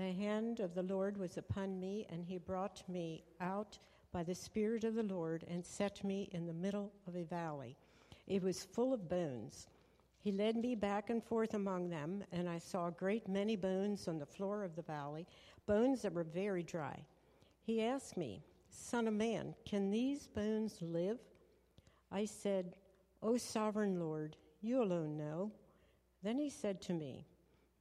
The hand of the Lord was upon me, and he brought me out by the Spirit of the Lord and set me in the middle of a valley. It was full of bones. He led me back and forth among them, and I saw a great many bones on the floor of the valley, bones that were very dry. He asked me, Son of man, can these bones live? I said, O sovereign Lord, you alone know. Then he said to me,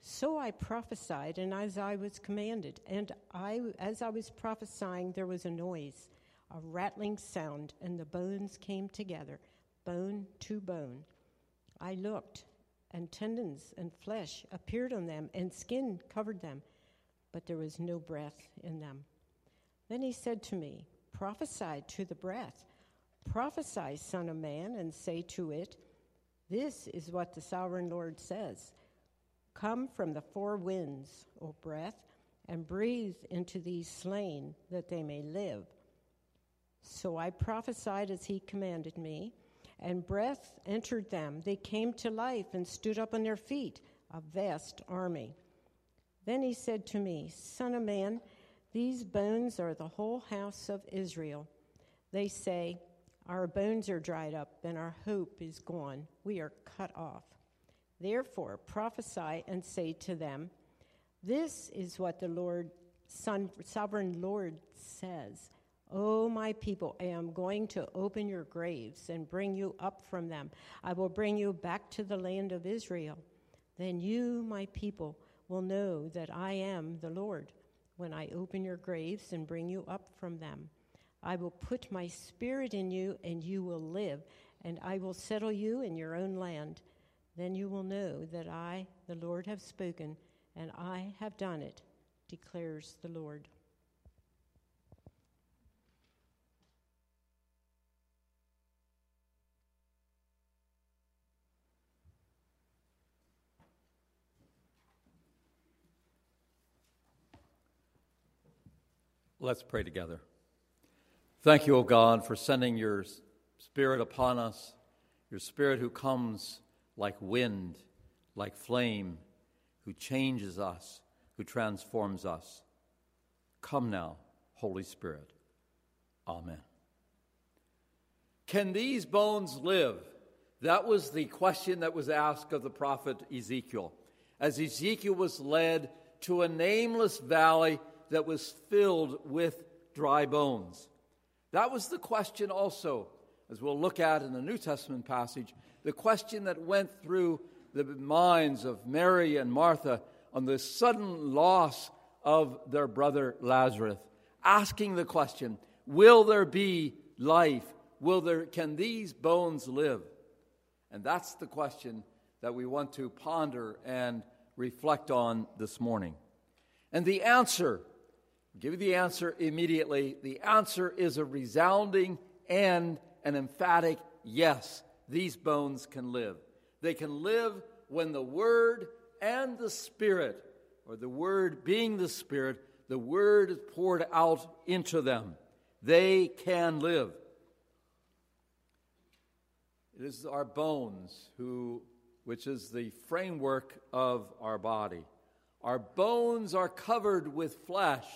So I prophesied, and as I was commanded, and I, as I was prophesying, there was a noise, a rattling sound, and the bones came together, bone to bone. I looked, and tendons and flesh appeared on them, and skin covered them, but there was no breath in them. Then he said to me, Prophesy to the breath. Prophesy, Son of Man, and say to it, This is what the sovereign Lord says. Come from the four winds, O breath, and breathe into these slain, that they may live. So I prophesied as he commanded me, and breath entered them. They came to life and stood up on their feet, a vast army. Then he said to me, Son of man, these bones are the whole house of Israel. They say, Our bones are dried up, and our hope is gone. We are cut off. Therefore, prophesy and say to them, This is what the Lord, Son, sovereign Lord says. O my people, I am going to open your graves and bring you up from them. I will bring you back to the land of Israel. Then you, my people, will know that I am the Lord when I open your graves and bring you up from them. I will put my spirit in you, and you will live, and I will settle you in your own land. Then you will know that I, the Lord, have spoken, and I have done it, declares the Lord. Let's pray together. Thank you, O God, for sending your Spirit upon us, your Spirit who comes like wind, like flame, who changes us, who transforms us. Come now, Holy Spirit. Amen. Can these bones live? That was the question that was asked of the prophet Ezekiel. As Ezekiel was led to a nameless valley that was filled with dry bones. That was the question also, as we'll look at in the New Testament passage, the question that went through the minds of Mary and Martha on the sudden loss of their brother Lazarus, asking the question, will there be life? Will there can these bones live? And that's the question that we want to ponder and reflect on this morning. And the answer I'll give you the answer immediately. The answer is a resounding and an emphatic yes. These bones can live. They can live when the Word and the Spirit, or the Word being the Spirit, the Word is poured out into them. They can live. It is our bones who, which is the framework of our body. Our bones are covered with flesh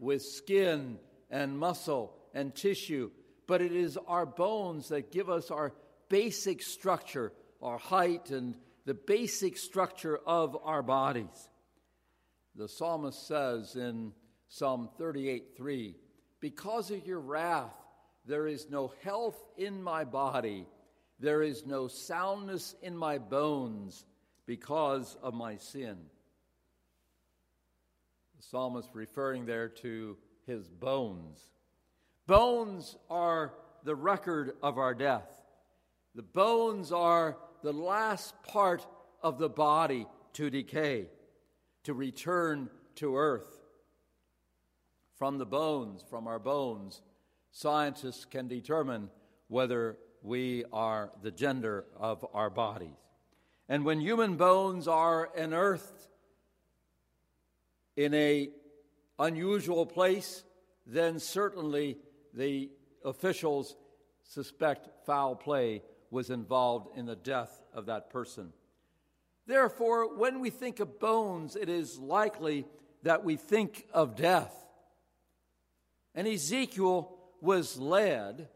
with skin and muscle and tissue, but it is our bones that give us our basic structure, our height, and the basic structure of our bodies. The psalmist says in Psalm 38 3, Because of your wrath, there is no health in my body, there is no soundness in my bones because of my sin. The psalmist referring there to his bones. Bones are the record of our death. The bones are the last part of the body to decay, to return to earth. From the bones, from our bones, scientists can determine whether we are the gender of our bodies. And when human bones are unearthed in a unusual place, then certainly the officials suspect foul play was involved in the death of that person. Therefore, when we think of bones, it is likely that we think of death. And Ezekiel was led,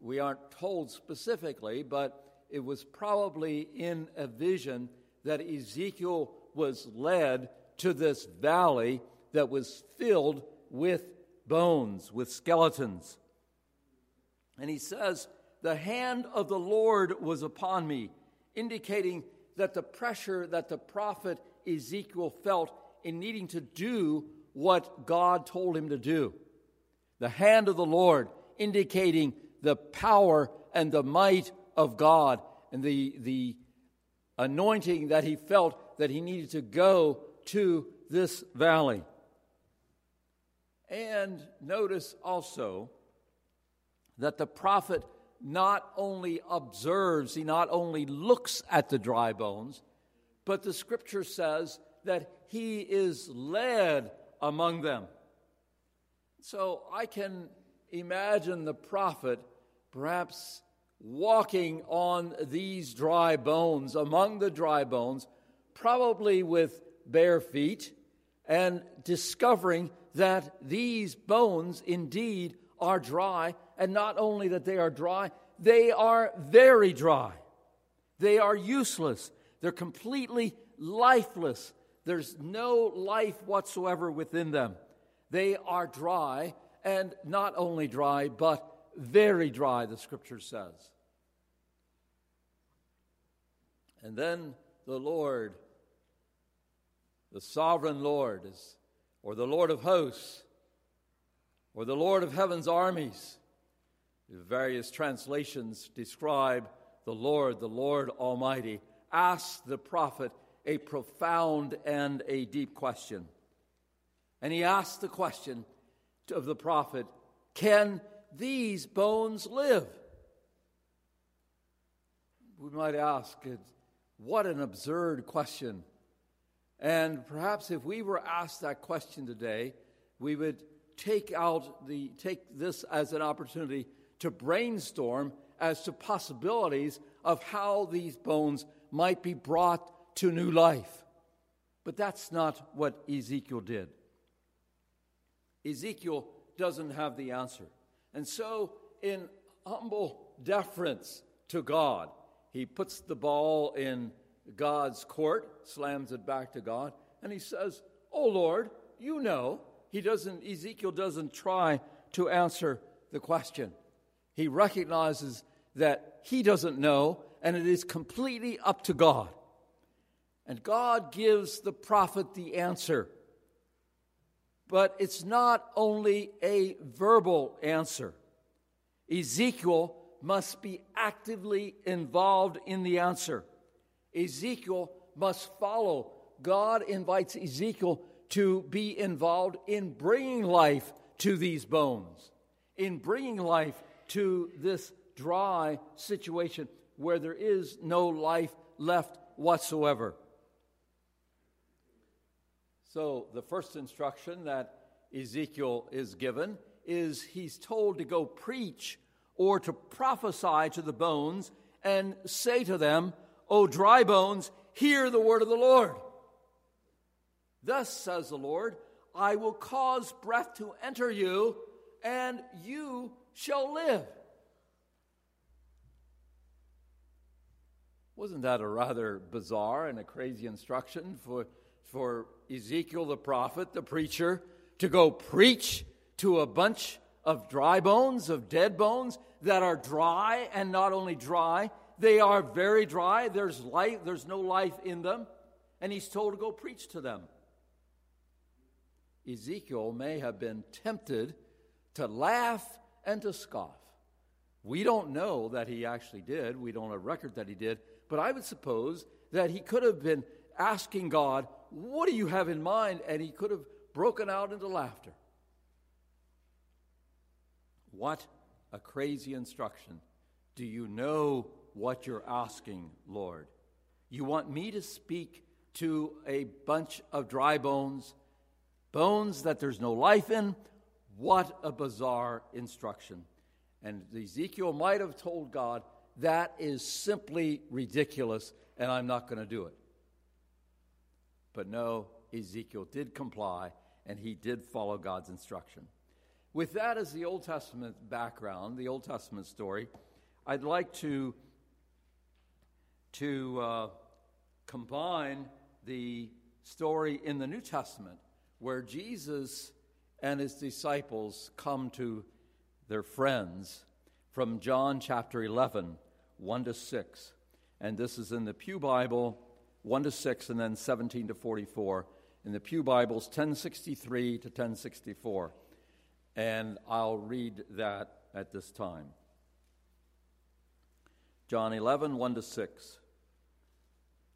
we aren't told specifically, but it was probably in a vision that Ezekiel was led to this valley that was filled with bones, with skeletons. And he says, The hand of the Lord was upon me, indicating that the pressure that the prophet Ezekiel felt in needing to do what God told him to do. The hand of the Lord, indicating the power and the might of God and the, the anointing that he felt that he needed to go to this valley. And notice also that the prophet not only observes, he not only looks at the dry bones, but the scripture says that he is led among them. So I can imagine the prophet perhaps walking on these dry bones, among the dry bones, probably with bare feet, and discovering that these bones indeed are dry, and not only that they are dry, they are very dry. They are useless. They're completely lifeless. There's no life whatsoever within them. They are dry, and not only dry, but very dry, the scripture says. And then the Lord, the sovereign Lord, is, or the Lord of hosts, or the Lord of heaven's armies. Various translations describe the Lord, the Lord Almighty, asked the prophet a profound and a deep question. And he asked the question of the prophet Can these bones live? We might ask, what an absurd question. And perhaps if we were asked that question today, we would take out the take this as an opportunity to brainstorm as to possibilities of how these bones might be brought to new life. But that's not what Ezekiel did. Ezekiel doesn't have the answer. And so, in humble deference to God, he puts the ball in God's court, slams it back to God, and he says, Oh Lord, you know. He doesn't, Ezekiel doesn't try to answer the question. He recognizes that he doesn't know, and it is completely up to God. And God gives the prophet the answer. But it's not only a verbal answer. Ezekiel must be actively involved in the answer. Ezekiel must follow. God invites Ezekiel to be involved in bringing life to these bones, in bringing life to this dry situation where there is no life left whatsoever. So, the first instruction that Ezekiel is given is he's told to go preach or to prophesy to the bones and say to them, O dry bones, hear the word of the Lord. Thus says the Lord, I will cause breath to enter you, and you shall live. Wasn't that a rather bizarre and a crazy instruction for, for Ezekiel the prophet, the preacher, to go preach to a bunch of dry bones, of dead bones that are dry and not only dry, they are very dry. There's life, there's no life in them. And he's told to go preach to them. Ezekiel may have been tempted to laugh and to scoff. We don't know that he actually did. We don't have record that he did. But I would suppose that he could have been asking God, What do you have in mind? And he could have broken out into laughter. What a crazy instruction. Do you know what you're asking, Lord? You want me to speak to a bunch of dry bones, bones that there's no life in? What a bizarre instruction. And Ezekiel might have told God, that is simply ridiculous, and I'm not going to do it. But no, Ezekiel did comply, and he did follow God's instruction. With that as the Old Testament background, the Old Testament story, I'd like to, to uh, combine the story in the New Testament where Jesus and his disciples come to their friends from John chapter 11, 1 to 6. And this is in the Pew Bible, 1 to 6, and then 17 to 44. In the Pew Bibles, 1063 to 1064 and I'll read that at this time. John 11, 1 to 6.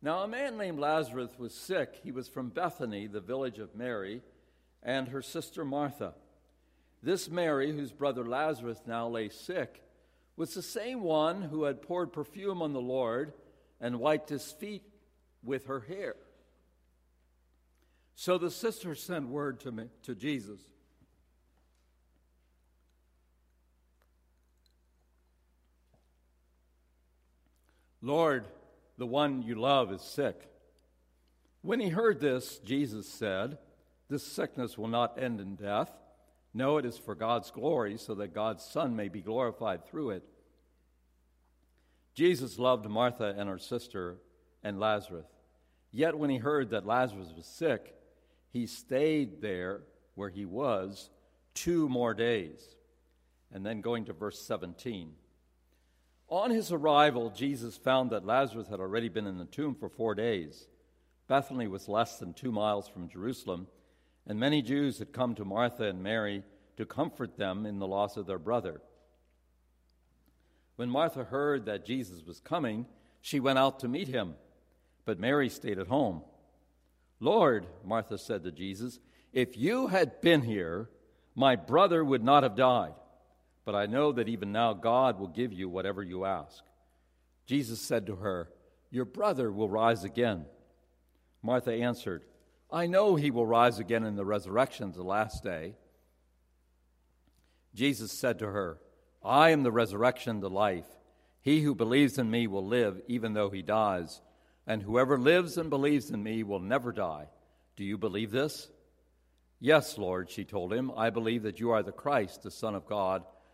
Now, a man named Lazarus was sick. He was from Bethany, the village of Mary, and her sister Martha. This Mary, whose brother Lazarus now lay sick, was the same one who had poured perfume on the Lord and wiped his feet with her hair. So the sisters sent word to, me, to Jesus Lord, the one you love is sick. When he heard this, Jesus said, This sickness will not end in death. No, it is for God's glory, so that God's Son may be glorified through it. Jesus loved Martha and her sister and Lazarus. Yet when he heard that Lazarus was sick, he stayed there where he was two more days. And then going to verse 17. On his arrival, Jesus found that Lazarus had already been in the tomb for four days. Bethany was less than two miles from Jerusalem, and many Jews had come to Martha and Mary to comfort them in the loss of their brother. When Martha heard that Jesus was coming, she went out to meet him, but Mary stayed at home. Lord, Martha said to Jesus, if you had been here, my brother would not have died but I know that even now God will give you whatever you ask. Jesus said to her, Your brother will rise again. Martha answered, I know he will rise again in the resurrection the last day. Jesus said to her, I am the resurrection, the life. He who believes in me will live even though he dies, and whoever lives and believes in me will never die. Do you believe this? Yes, Lord, she told him, I believe that you are the Christ, the Son of God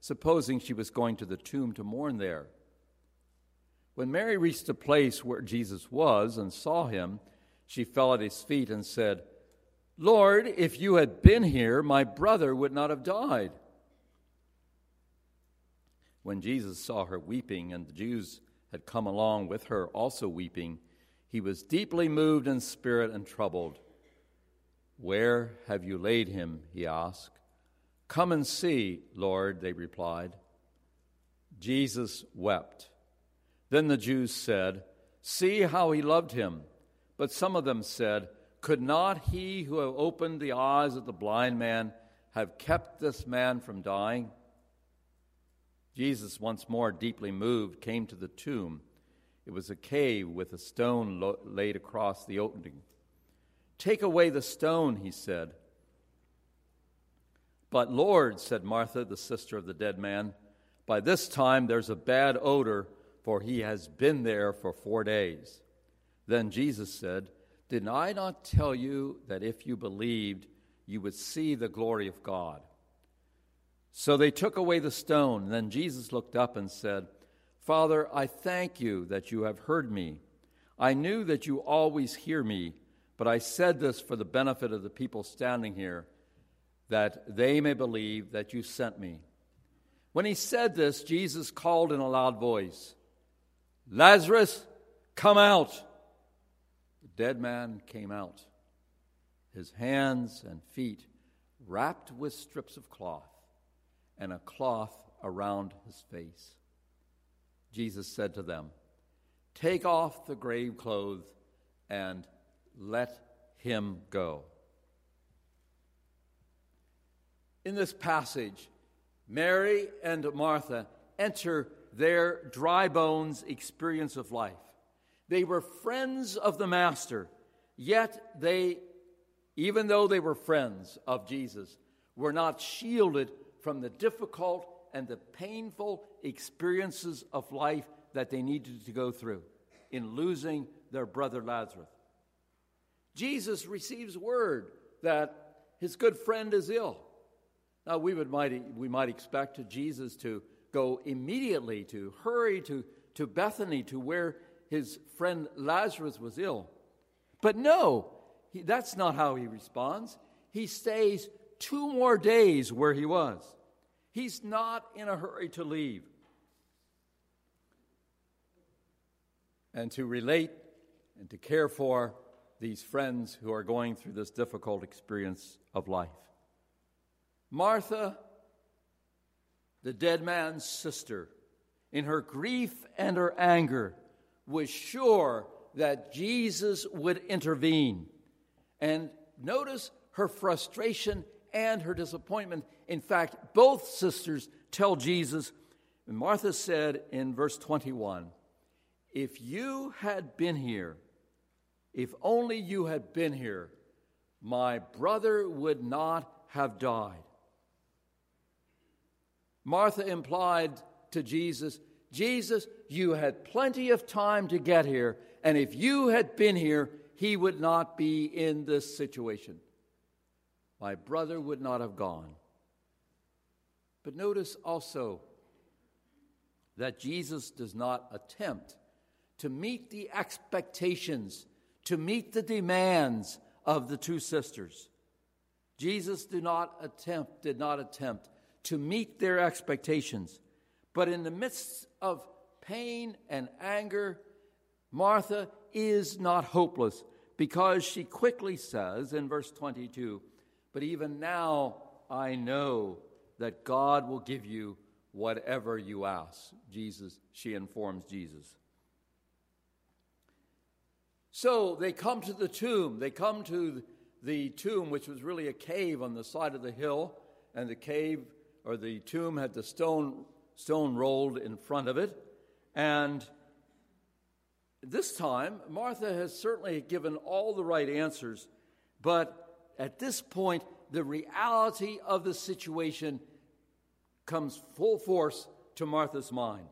supposing she was going to the tomb to mourn there. When Mary reached the place where Jesus was and saw him, she fell at his feet and said, Lord, if you had been here, my brother would not have died. When Jesus saw her weeping, and the Jews had come along with her also weeping, he was deeply moved in spirit and troubled. Where have you laid him? he asked. Come and see, Lord, they replied. Jesus wept. Then the Jews said, See how he loved him. But some of them said, Could not he who opened the eyes of the blind man have kept this man from dying? Jesus, once more deeply moved, came to the tomb. It was a cave with a stone laid across the opening. Take away the stone, he said. But Lord, said Martha, the sister of the dead man, by this time there's a bad odor, for he has been there for four days. Then Jesus said, Did I not tell you that if you believed, you would see the glory of God? So they took away the stone. Then Jesus looked up and said, Father, I thank you that you have heard me. I knew that you always hear me, but I said this for the benefit of the people standing here that they may believe that you sent me. When he said this, Jesus called in a loud voice, Lazarus, come out. The dead man came out, his hands and feet wrapped with strips of cloth, and a cloth around his face. Jesus said to them, Take off the grave clothes and let him go. In this passage, Mary and Martha enter their dry bones experience of life. They were friends of the Master, yet they, even though they were friends of Jesus, were not shielded from the difficult and the painful experiences of life that they needed to go through in losing their brother Lazarus. Jesus receives word that his good friend is ill. Now, we, would might, we might expect Jesus to go immediately, to hurry to, to Bethany, to where his friend Lazarus was ill. But no, he, that's not how he responds. He stays two more days where he was. He's not in a hurry to leave. And to relate and to care for these friends who are going through this difficult experience of life. Martha, the dead man's sister, in her grief and her anger, was sure that Jesus would intervene. And notice her frustration and her disappointment. In fact, both sisters tell Jesus, and Martha said in verse 21 If you had been here, if only you had been here, my brother would not have died. Martha implied to Jesus, Jesus, you had plenty of time to get here, and if you had been here, he would not be in this situation. My brother would not have gone. But notice also that Jesus does not attempt to meet the expectations, to meet the demands of the two sisters. Jesus did not attempt, did not attempt to meet their expectations. But in the midst of pain and anger, Martha is not hopeless because she quickly says in verse 22 But even now I know that God will give you whatever you ask. Jesus, she informs Jesus. So they come to the tomb. They come to the tomb, which was really a cave on the side of the hill, and the cave or the tomb had the stone, stone rolled in front of it. And this time, Martha has certainly given all the right answers, but at this point, the reality of the situation comes full force to Martha's mind.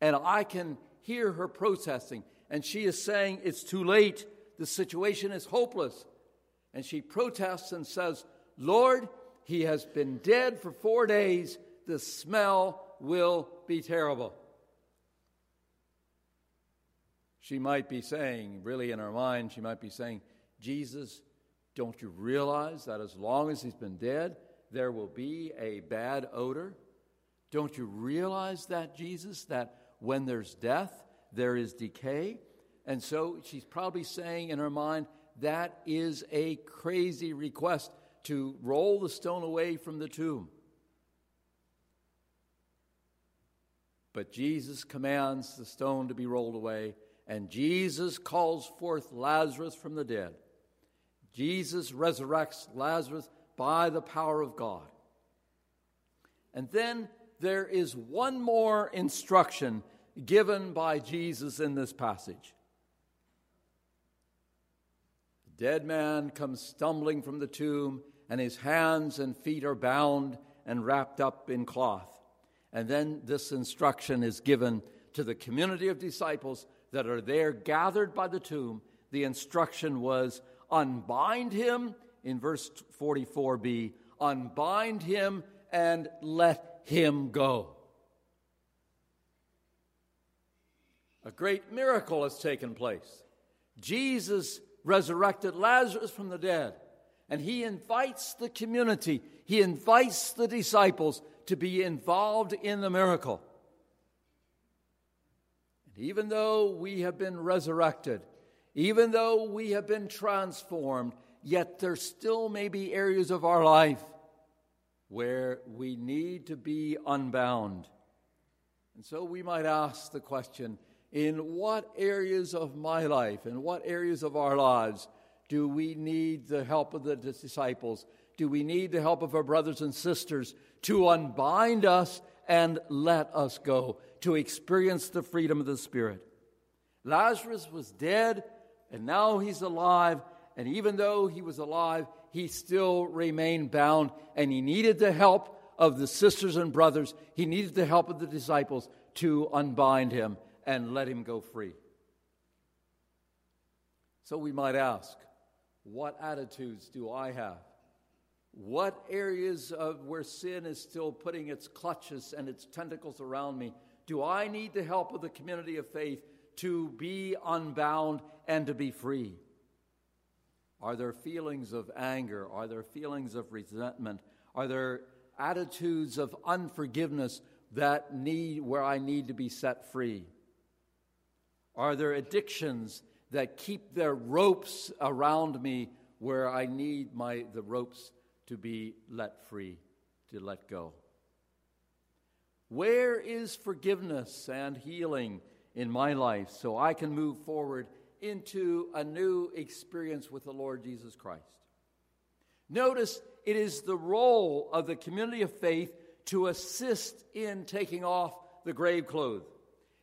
And I can hear her protesting, and she is saying, It's too late. The situation is hopeless. And she protests and says, Lord, he has been dead for four days. The smell will be terrible. She might be saying, really in her mind, she might be saying, Jesus, don't you realize that as long as he's been dead, there will be a bad odor? Don't you realize that, Jesus, that when there's death, there is decay? And so she's probably saying in her mind, that is a crazy request to roll the stone away from the tomb. But Jesus commands the stone to be rolled away, and Jesus calls forth Lazarus from the dead. Jesus resurrects Lazarus by the power of God. And then there is one more instruction given by Jesus in this passage. The dead man comes stumbling from the tomb and his hands and feet are bound and wrapped up in cloth. And then this instruction is given to the community of disciples that are there gathered by the tomb. The instruction was unbind him, in verse 44b, unbind him and let him go. A great miracle has taken place. Jesus resurrected Lazarus from the dead. And he invites the community, he invites the disciples to be involved in the miracle. And even though we have been resurrected, even though we have been transformed, yet there still may be areas of our life where we need to be unbound. And so we might ask the question in what areas of my life, in what areas of our lives, do we need the help of the disciples? Do we need the help of our brothers and sisters to unbind us and let us go, to experience the freedom of the Spirit? Lazarus was dead, and now he's alive. And even though he was alive, he still remained bound, and he needed the help of the sisters and brothers. He needed the help of the disciples to unbind him and let him go free. So we might ask, what attitudes do I have? What areas of where sin is still putting its clutches and its tentacles around me do I need the help of the community of faith to be unbound and to be free? Are there feelings of anger? Are there feelings of resentment? Are there attitudes of unforgiveness that need where I need to be set free? Are there addictions that keep their ropes around me where I need my, the ropes to be let free, to let go. Where is forgiveness and healing in my life so I can move forward into a new experience with the Lord Jesus Christ? Notice it is the role of the community of faith to assist in taking off the grave clothes.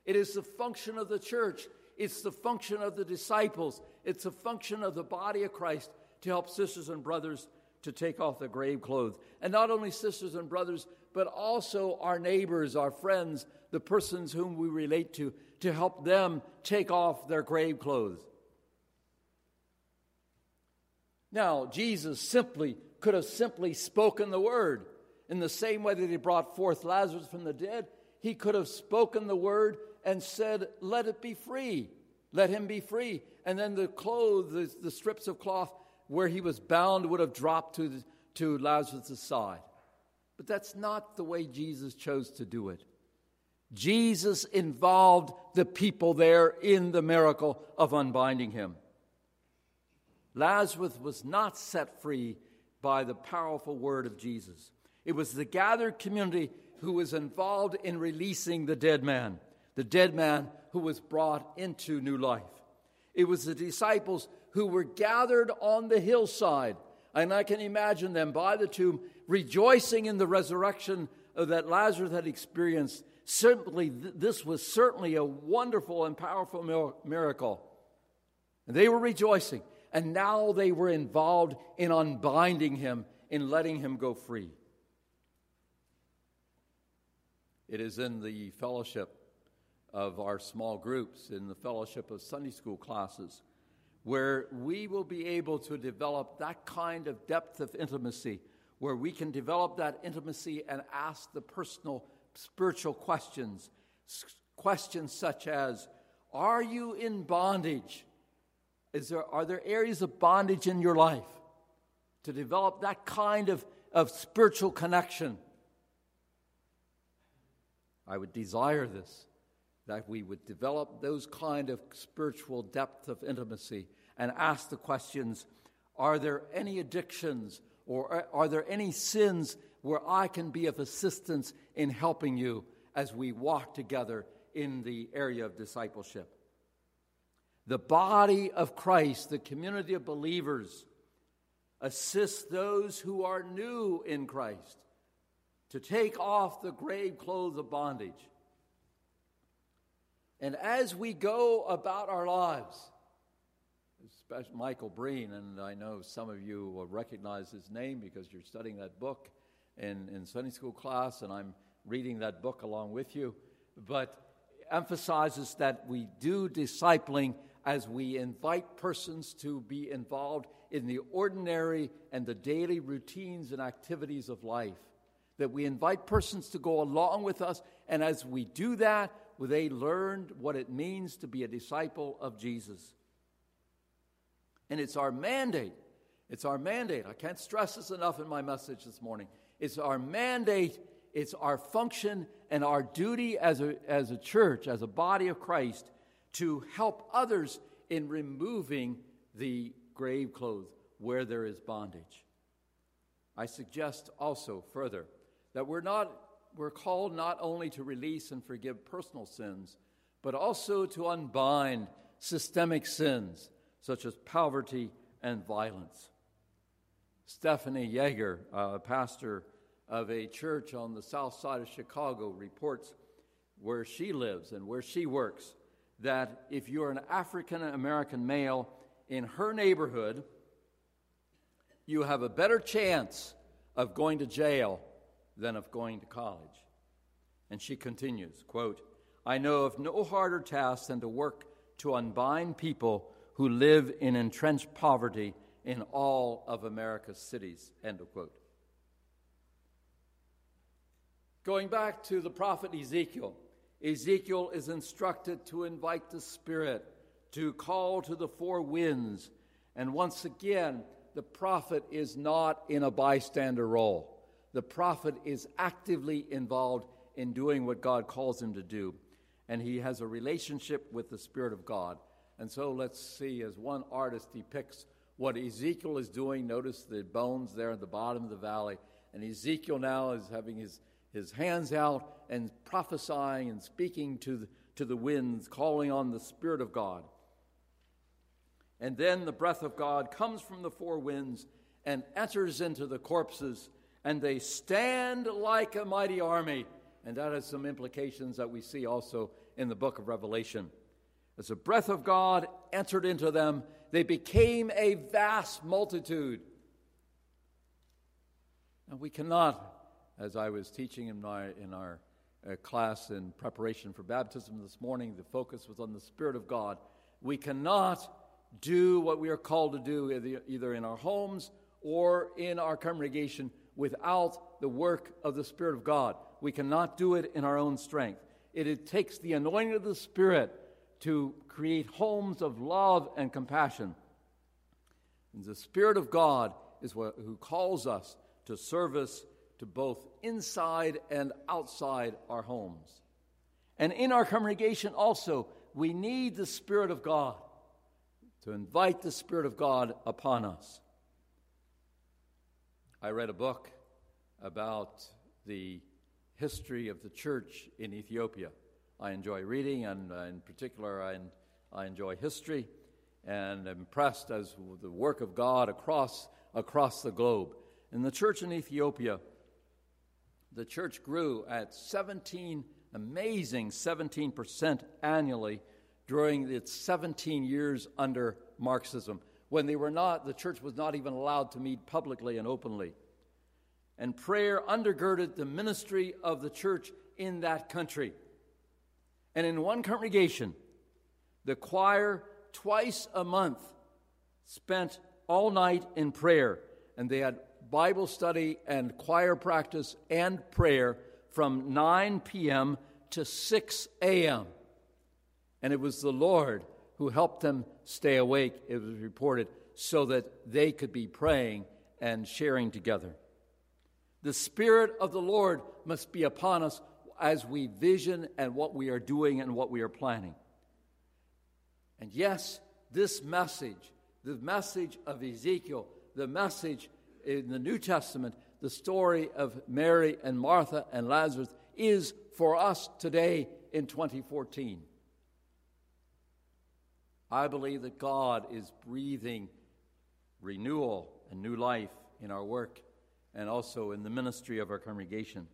It is the function of the church it's the function of the disciples, it's the function of the body of Christ to help sisters and brothers to take off the grave clothes. And not only sisters and brothers, but also our neighbors, our friends, the persons whom we relate to, to help them take off their grave clothes. Now, Jesus simply could have simply spoken the word. In the same way that he brought forth Lazarus from the dead, he could have spoken the word and said, Let it be free. Let him be free. And then the clothes, the, the strips of cloth where he was bound would have dropped to, to Lazarus' side. But that's not the way Jesus chose to do it. Jesus involved the people there in the miracle of unbinding him. Lazarus was not set free by the powerful word of Jesus. It was the gathered community who was involved in releasing the dead man the dead man who was brought into new life. It was the disciples who were gathered on the hillside, and I can imagine them by the tomb rejoicing in the resurrection that Lazarus had experienced. Certainly, this was certainly a wonderful and powerful miracle. And they were rejoicing, and now they were involved in unbinding him, in letting him go free. It is in the fellowship of our small groups in the fellowship of Sunday school classes, where we will be able to develop that kind of depth of intimacy, where we can develop that intimacy and ask the personal spiritual questions. Questions such as Are you in bondage? Is there, are there areas of bondage in your life? To develop that kind of, of spiritual connection. I would desire this that we would develop those kind of spiritual depth of intimacy and ask the questions are there any addictions or uh, are there any sins where I can be of assistance in helping you as we walk together in the area of discipleship? The body of Christ, the community of believers, assists those who are new in Christ to take off the grave clothes of bondage and as we go about our lives, especially Michael Breen, and I know some of you will recognize his name because you're studying that book in, in Sunday school class, and I'm reading that book along with you, but emphasizes that we do discipling as we invite persons to be involved in the ordinary and the daily routines and activities of life. That we invite persons to go along with us, and as we do that, they learned what it means to be a disciple of Jesus. And it's our mandate It's our mandate. I can't stress this enough in my message this morning. It's our mandate, it's our function and our duty as a, as a church, as a body of Christ, to help others in removing the grave clothes where there is bondage. I suggest also further that we're not we're called not only to release and forgive personal sins, but also to unbind systemic sins such as poverty and violence. Stephanie Yeager, a pastor of a church on the south side of Chicago, reports where she lives and where she works that if you're an African American male in her neighborhood, you have a better chance of going to jail than of going to college. And she continues, quote, I know of no harder task than to work to unbind people who live in entrenched poverty in all of America's cities, end of quote. Going back to the prophet Ezekiel, Ezekiel is instructed to invite the Spirit, to call to the four winds, and once again, the prophet is not in a bystander role. The prophet is actively involved in doing what God calls him to do, and he has a relationship with the Spirit of God. And so let's see, as one artist depicts what Ezekiel is doing, notice the bones there at the bottom of the valley. And Ezekiel now is having his, his hands out and prophesying and speaking to the, to the winds, calling on the Spirit of God. And then the breath of God comes from the four winds and enters into the corpses, and they stand like a mighty army. And that has some implications that we see also in the book of Revelation. As the breath of God entered into them, they became a vast multitude. And we cannot, as I was teaching in, my, in our uh, class in preparation for baptism this morning, the focus was on the Spirit of God. We cannot do what we are called to do either in our homes or in our congregation without the work of the Spirit of God. We cannot do it in our own strength. It, it takes the anointing of the Spirit to create homes of love and compassion. And the Spirit of God is what, who calls us to service to both inside and outside our homes. And in our congregation also, we need the Spirit of God to invite the Spirit of God upon us. I read a book about the history of the church in Ethiopia. I enjoy reading, and uh, in particular, I, enjoy history, and I'm impressed as the work of God across, across the globe. In the church in Ethiopia, the church grew at 17, amazing 17% annually during its 17 years under Marxism, when they were not, the church was not even allowed to meet publicly and openly. And prayer undergirded the ministry of the church in that country. And in one congregation, the choir twice a month spent all night in prayer, and they had Bible study and choir practice and prayer from 9 p.m. to 6 a.m. And it was the Lord who helped them stay awake, it was reported, so that they could be praying and sharing together. The Spirit of the Lord must be upon us as we vision and what we are doing and what we are planning. And yes, this message, the message of Ezekiel, the message in the New Testament, the story of Mary and Martha and Lazarus, is for us today in 2014. I believe that God is breathing renewal and new life in our work and also in the ministry of our congregation.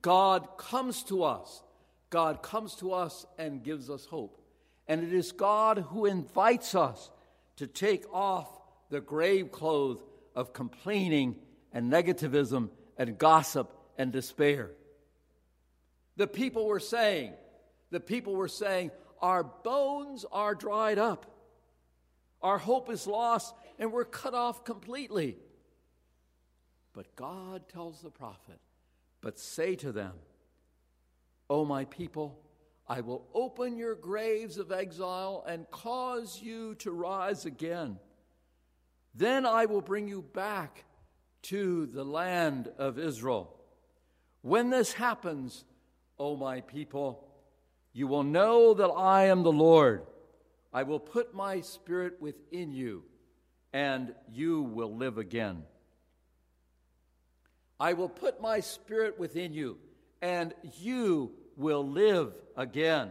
God comes to us. God comes to us and gives us hope. And it is God who invites us to take off the grave clothes of complaining and negativism and gossip and despair. The people were saying, the people were saying, our bones are dried up. Our hope is lost, and we're cut off completely. But God tells the prophet, But say to them, O my people, I will open your graves of exile and cause you to rise again. Then I will bring you back to the land of Israel. When this happens, O my people, you will know that I am the Lord. I will put my spirit within you, and you will live again. I will put my spirit within you, and you will live again.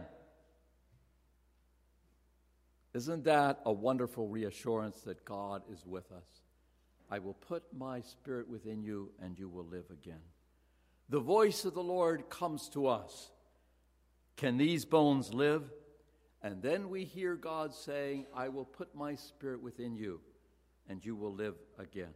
Isn't that a wonderful reassurance that God is with us? I will put my spirit within you, and you will live again. The voice of the Lord comes to us. Can these bones live? And then we hear God saying, I will put my spirit within you, and you will live again.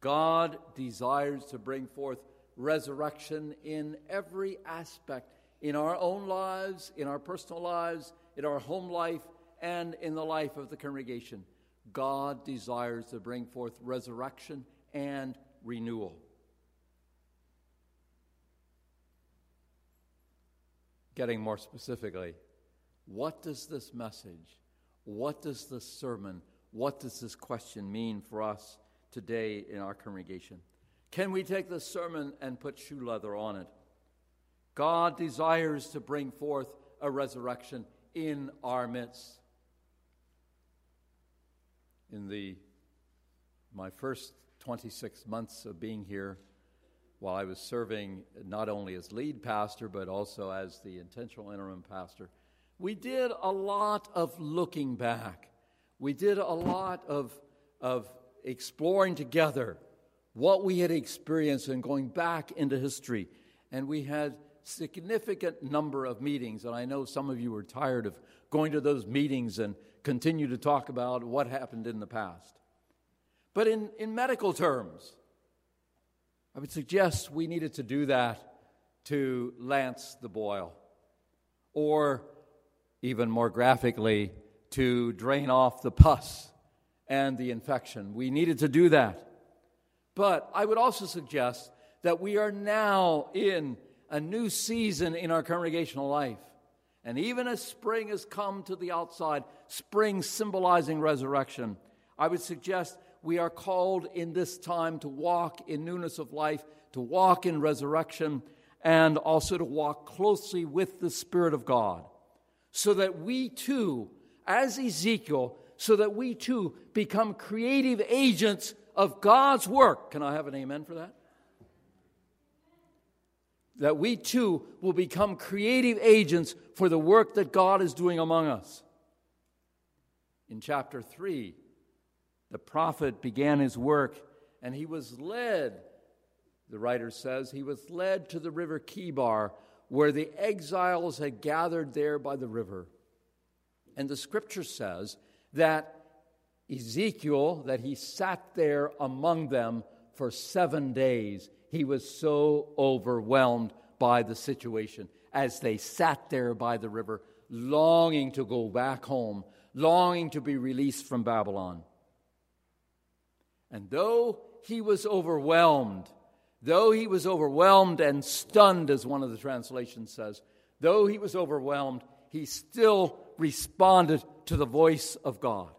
God desires to bring forth resurrection in every aspect in our own lives, in our personal lives, in our home life, and in the life of the congregation. God desires to bring forth resurrection and renewal. Getting more specifically, what does this message, what does this sermon, what does this question mean for us today in our congregation? Can we take this sermon and put shoe leather on it? God desires to bring forth a resurrection in our midst. In the my first 26 months of being here, while I was serving not only as lead pastor but also as the intentional interim pastor, we did a lot of looking back. We did a lot of, of exploring together what we had experienced and going back into history. And we had significant number of meetings, and I know some of you were tired of going to those meetings and continue to talk about what happened in the past. But in, in medical terms, I would suggest we needed to do that to lance the boil, or even more graphically, to drain off the pus and the infection. We needed to do that. But I would also suggest that we are now in a new season in our congregational life. And even as spring has come to the outside, spring symbolizing resurrection, I would suggest we are called in this time to walk in newness of life, to walk in resurrection, and also to walk closely with the Spirit of God, so that we too, as Ezekiel, so that we too become creative agents of God's work. Can I have an amen for that? that we too will become creative agents for the work that God is doing among us. In chapter 3, the prophet began his work and he was led, the writer says, he was led to the river Chebar, where the exiles had gathered there by the river. And the scripture says that Ezekiel, that he sat there among them for seven days he was so overwhelmed by the situation as they sat there by the river, longing to go back home, longing to be released from Babylon. And though he was overwhelmed, though he was overwhelmed and stunned, as one of the translations says, though he was overwhelmed, he still responded to the voice of God.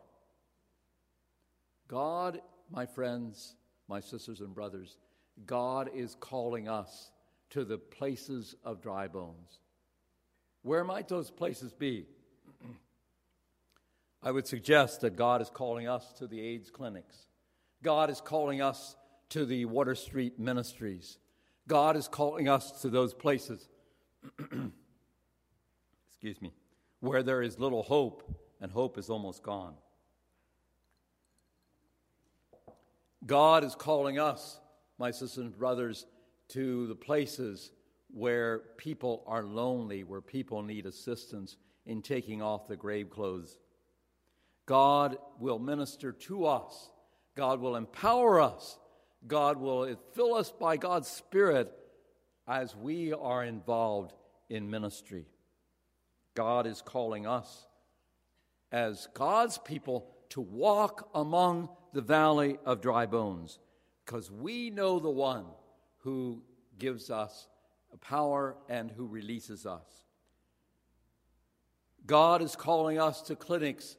God, my friends, my sisters and brothers, God is calling us to the places of dry bones. Where might those places be? I would suggest that God is calling us to the AIDS clinics. God is calling us to the Water Street ministries. God is calling us to those places, excuse me, where there is little hope and hope is almost gone. God is calling us my sisters and brothers, to the places where people are lonely, where people need assistance in taking off the grave clothes. God will minister to us, God will empower us, God will fill us by God's Spirit as we are involved in ministry. God is calling us as God's people to walk among the valley of dry bones because we know the one who gives us power and who releases us. God is calling us to clinics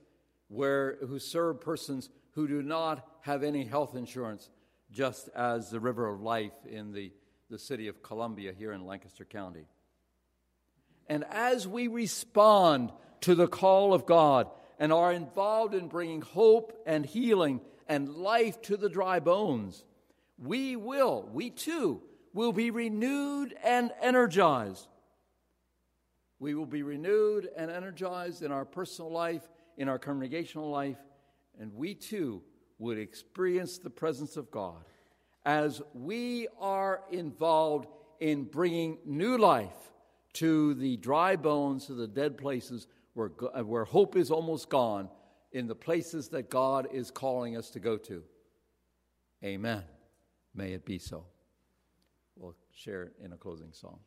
where who serve persons who do not have any health insurance, just as the River of Life in the, the city of Columbia here in Lancaster County. And as we respond to the call of God and are involved in bringing hope and healing and life to the dry bones, we will, we too, will be renewed and energized. We will be renewed and energized in our personal life, in our congregational life, and we too would experience the presence of God as we are involved in bringing new life to the dry bones, to the dead places where, uh, where hope is almost gone, in the places that God is calling us to go to. Amen. May it be so. We'll share it in a closing song.